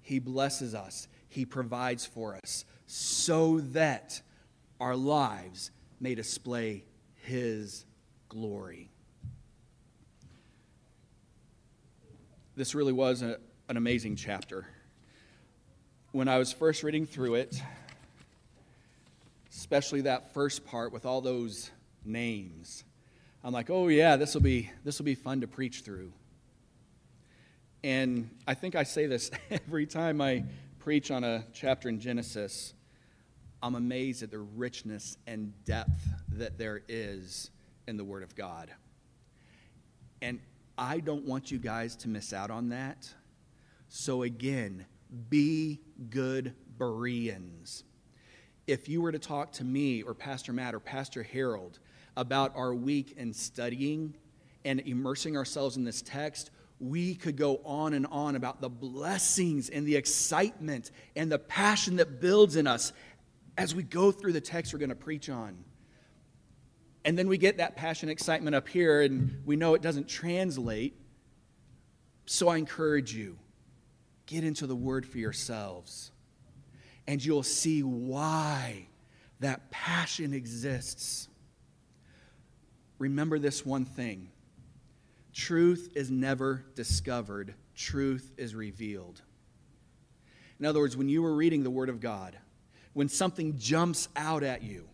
He blesses us, He provides for us so that our lives may display His glory. This really was a, an amazing chapter. When I was first reading through it, especially that first part with all those names. I'm like, oh yeah, this will be this will be fun to preach through. And I think I say this [laughs] every time I preach on a chapter in Genesis. I'm amazed at the richness and depth that there is in the Word of God. And I don't want you guys to miss out on that. So, again, be good Bereans if you were to talk to me or Pastor Matt or Pastor Harold about our week in studying and immersing ourselves in this text, we could go on and on about the blessings and the excitement and the passion that builds in us as we go through the text we're going to preach on. And then we get that passion, excitement up here, and we know it doesn't translate. So I encourage you get into the Word for yourselves and you'll see why that passion exists. Remember this one thing truth is never discovered, truth is revealed. In other words, when you were reading the Word of God, when something jumps out at you,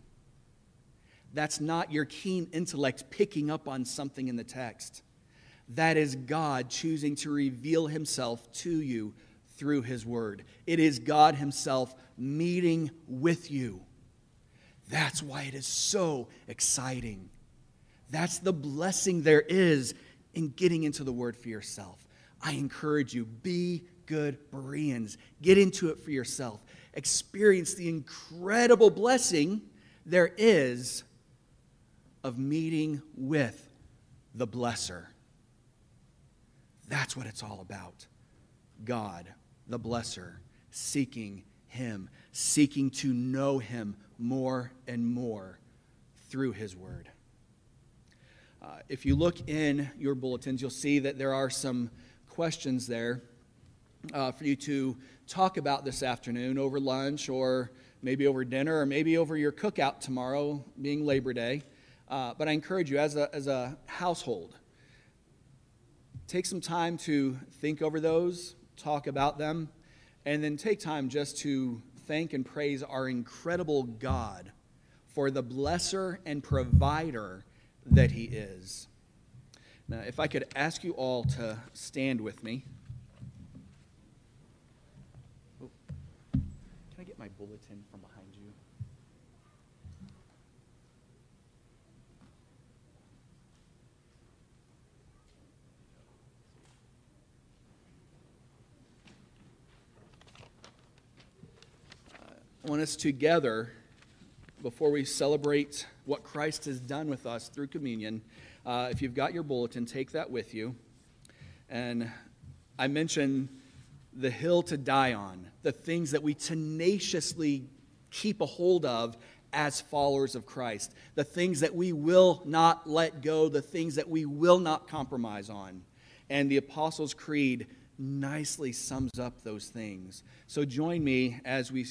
that's not your keen intellect picking up on something in the text. That is God choosing to reveal Himself to you through His Word. It is God Himself meeting with you. That's why it is so exciting. That's the blessing there is in getting into the Word for yourself. I encourage you, be good Bereans. Get into it for yourself. Experience the incredible blessing there is of meeting with the blesser. That's what it's all about. God the blesser, seeking him, seeking to know him more and more through his word. Uh, if you look in your bulletins, you'll see that there are some questions there uh, for you to talk about this afternoon over lunch or maybe over dinner or maybe over your cookout tomorrow, being Labor Day. Uh, but I encourage you, as a, as a household, take some time to think over those, talk about them, and then take time just to thank and praise our incredible God for the blesser and provider that He is. Now, if I could ask you all to stand with me. Oh, can I get my bulletin from behind you? I want us together, before we celebrate what Christ has done with us through communion, uh, if you've got your bulletin, take that with you. And I mentioned the hill to die on, the things that we tenaciously keep a hold of as followers of Christ, the things that we will not let go, the things that we will not compromise on. And the Apostles' Creed nicely sums up those things. So join me as we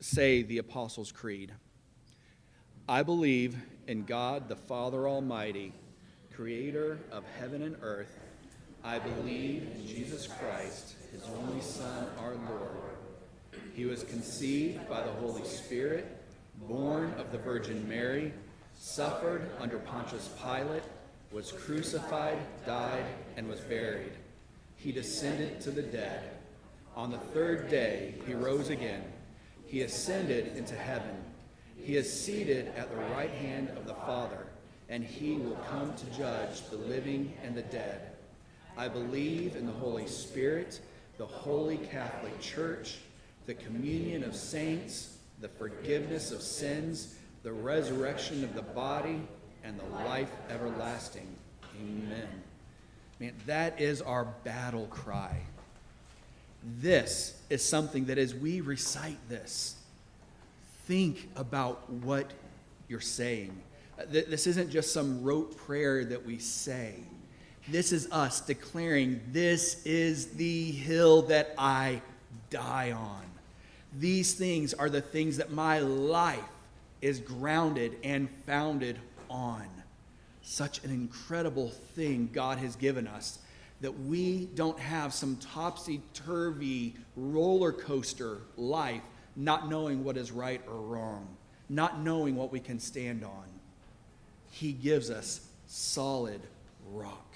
say the Apostles' Creed. I believe in God the Father Almighty, creator of heaven and earth. I believe in Jesus Christ, his only Son, our Lord. He was conceived by the Holy Spirit, born of the Virgin Mary, suffered under Pontius Pilate, was crucified, died, and was buried. He descended to the dead. On the third day, he rose again. He ascended into heaven. He is seated at the right hand of the Father, and he will come to judge the living and the dead. I believe in the Holy Spirit, the holy Catholic Church, the communion of saints, the forgiveness of sins, the resurrection of the body, and the life everlasting. Amen. Man, that is our battle cry. This is something that as we recite this, think about what you're saying. Uh, this isn't just some rote prayer that we say. This is us declaring, This is the hill that I die on. These things are the things that my life is grounded and founded on. Such an incredible thing God has given us that we don't have some topsy turvy roller coaster life, not knowing what is right or wrong, not knowing what we can stand on. He gives us solid rock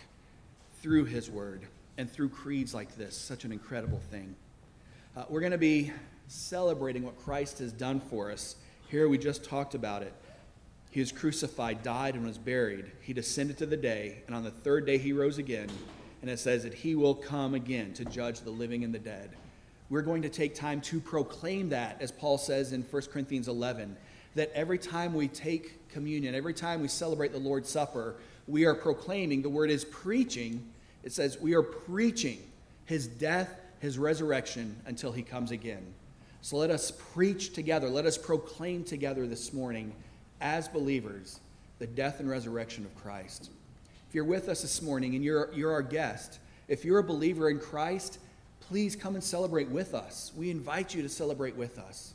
through His Word and through creeds like this. Such an incredible thing. Uh, we're going to be celebrating what Christ has done for us. Here we just talked about it. He was crucified, died, and was buried. He descended to the day, and on the third day he rose again and it says that he will come again to judge the living and the dead. We're going to take time to proclaim that, as Paul says in 1 Corinthians 11, that every time we take communion, every time we celebrate the Lord's Supper, we are proclaiming, the word is preaching. It says we are preaching his death, his resurrection until he comes again. So let us preach together, let us proclaim together this morning as believers the death and resurrection of Christ If you're with us this morning and you're, you're our guest, if you're a believer in Christ, please come and celebrate with us. We invite you to celebrate with us.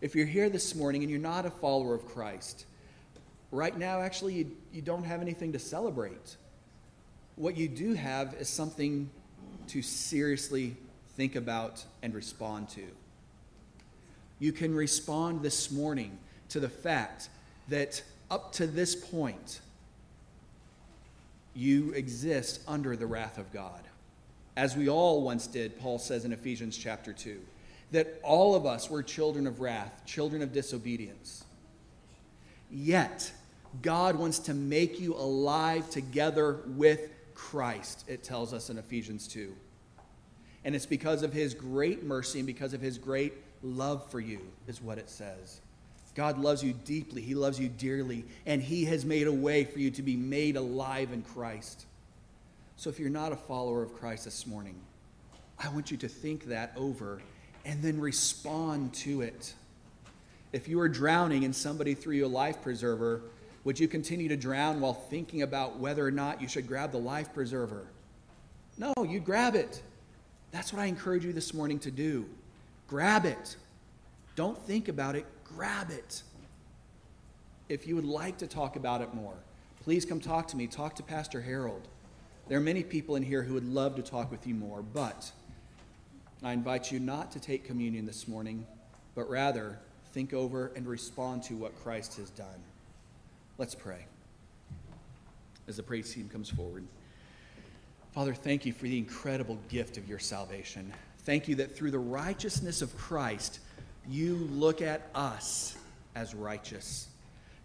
If you're here this morning and you're not a follower of Christ, right now, actually, you, you don't have anything to celebrate. What you do have is something to seriously think about and respond to. You can respond this morning to the fact that up to this point, you exist under the wrath of God. As we all once did, Paul says in Ephesians chapter 2, that all of us were children of wrath, children of disobedience. Yet, God wants to make you alive together with Christ, it tells us in Ephesians 2. And it's because of his great mercy and because of his great love for you, is what it says. God loves you deeply, He loves you dearly, and He has made a way for you to be made alive in Christ. So if you're not a follower of Christ this morning, I want you to think that over and then respond to it. If you are drowning and somebody threw you a life preserver, would you continue to drown while thinking about whether or not you should grab the life preserver? No, you grab it. That's what I encourage you this morning to do. Grab it. Don't think about it, grab it. If you would like to talk about it more, please come talk to me. Talk to Pastor Harold. There are many people in here who would love to talk with you more, but I invite you not to take communion this morning, but rather think over and respond to what Christ has done. Let's pray as the praise team comes forward. Father, thank you for the incredible gift of your salvation. Thank you that through the righteousness of Christ, you look at us as righteous.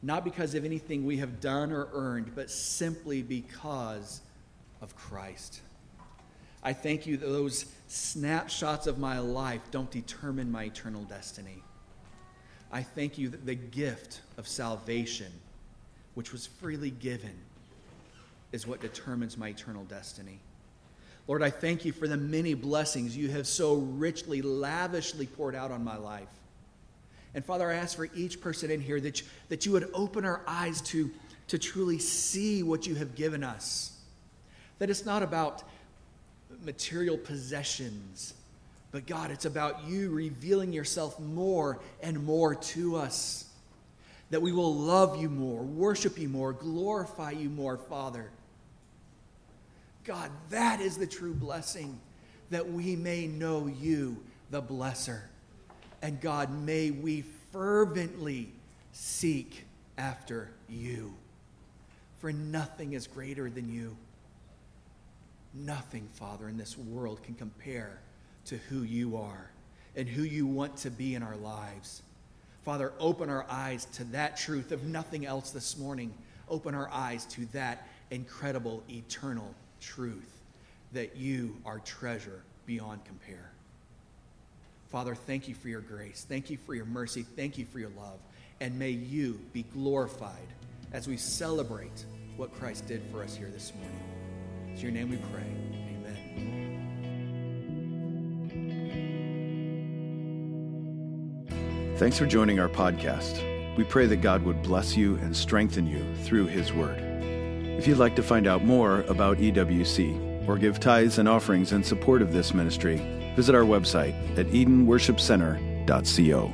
Not because of anything we have done or earned, but simply because of Christ. I thank you that those snapshots of my life don't determine my eternal destiny. I thank you that the gift of salvation, which was freely given, is what determines my eternal destiny. Lord, I thank you for the many blessings you have so richly, lavishly poured out on my life. And Father, I ask for each person in here that you, that you would open our eyes to, to truly see what you have given us. That it's not about material possessions, but God, it's about you revealing yourself more and more to us. That we will love you more, worship you more, glorify you more, Father. God, that is the true blessing, that we may know you, the blesser. And God, may we fervently seek after you. For nothing is greater than you. Nothing, Father, in this world can compare to who you are and who you want to be in our lives. Father, open our eyes to that truth of nothing else this morning. Open our eyes to that incredible, eternal truth that you are treasure beyond compare. Father, thank you for your grace. Thank you for your mercy. Thank you for your love. And may you be glorified as we celebrate what Christ did for us here this morning. In your name we pray. Amen. Thanks for joining our podcast. We pray that God would bless you and strengthen you through his word. If you'd like to find out more about EWC or give tithes and offerings in support of this ministry, visit our website at edenworshipcenter.co.